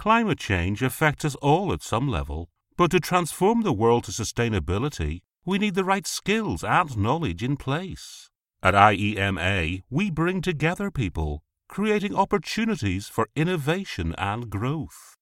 Climate change affects us all at some level, but to transform the world to sustainability, we need the right skills and knowledge in place. At IEMA, we bring together people, creating opportunities for innovation and growth.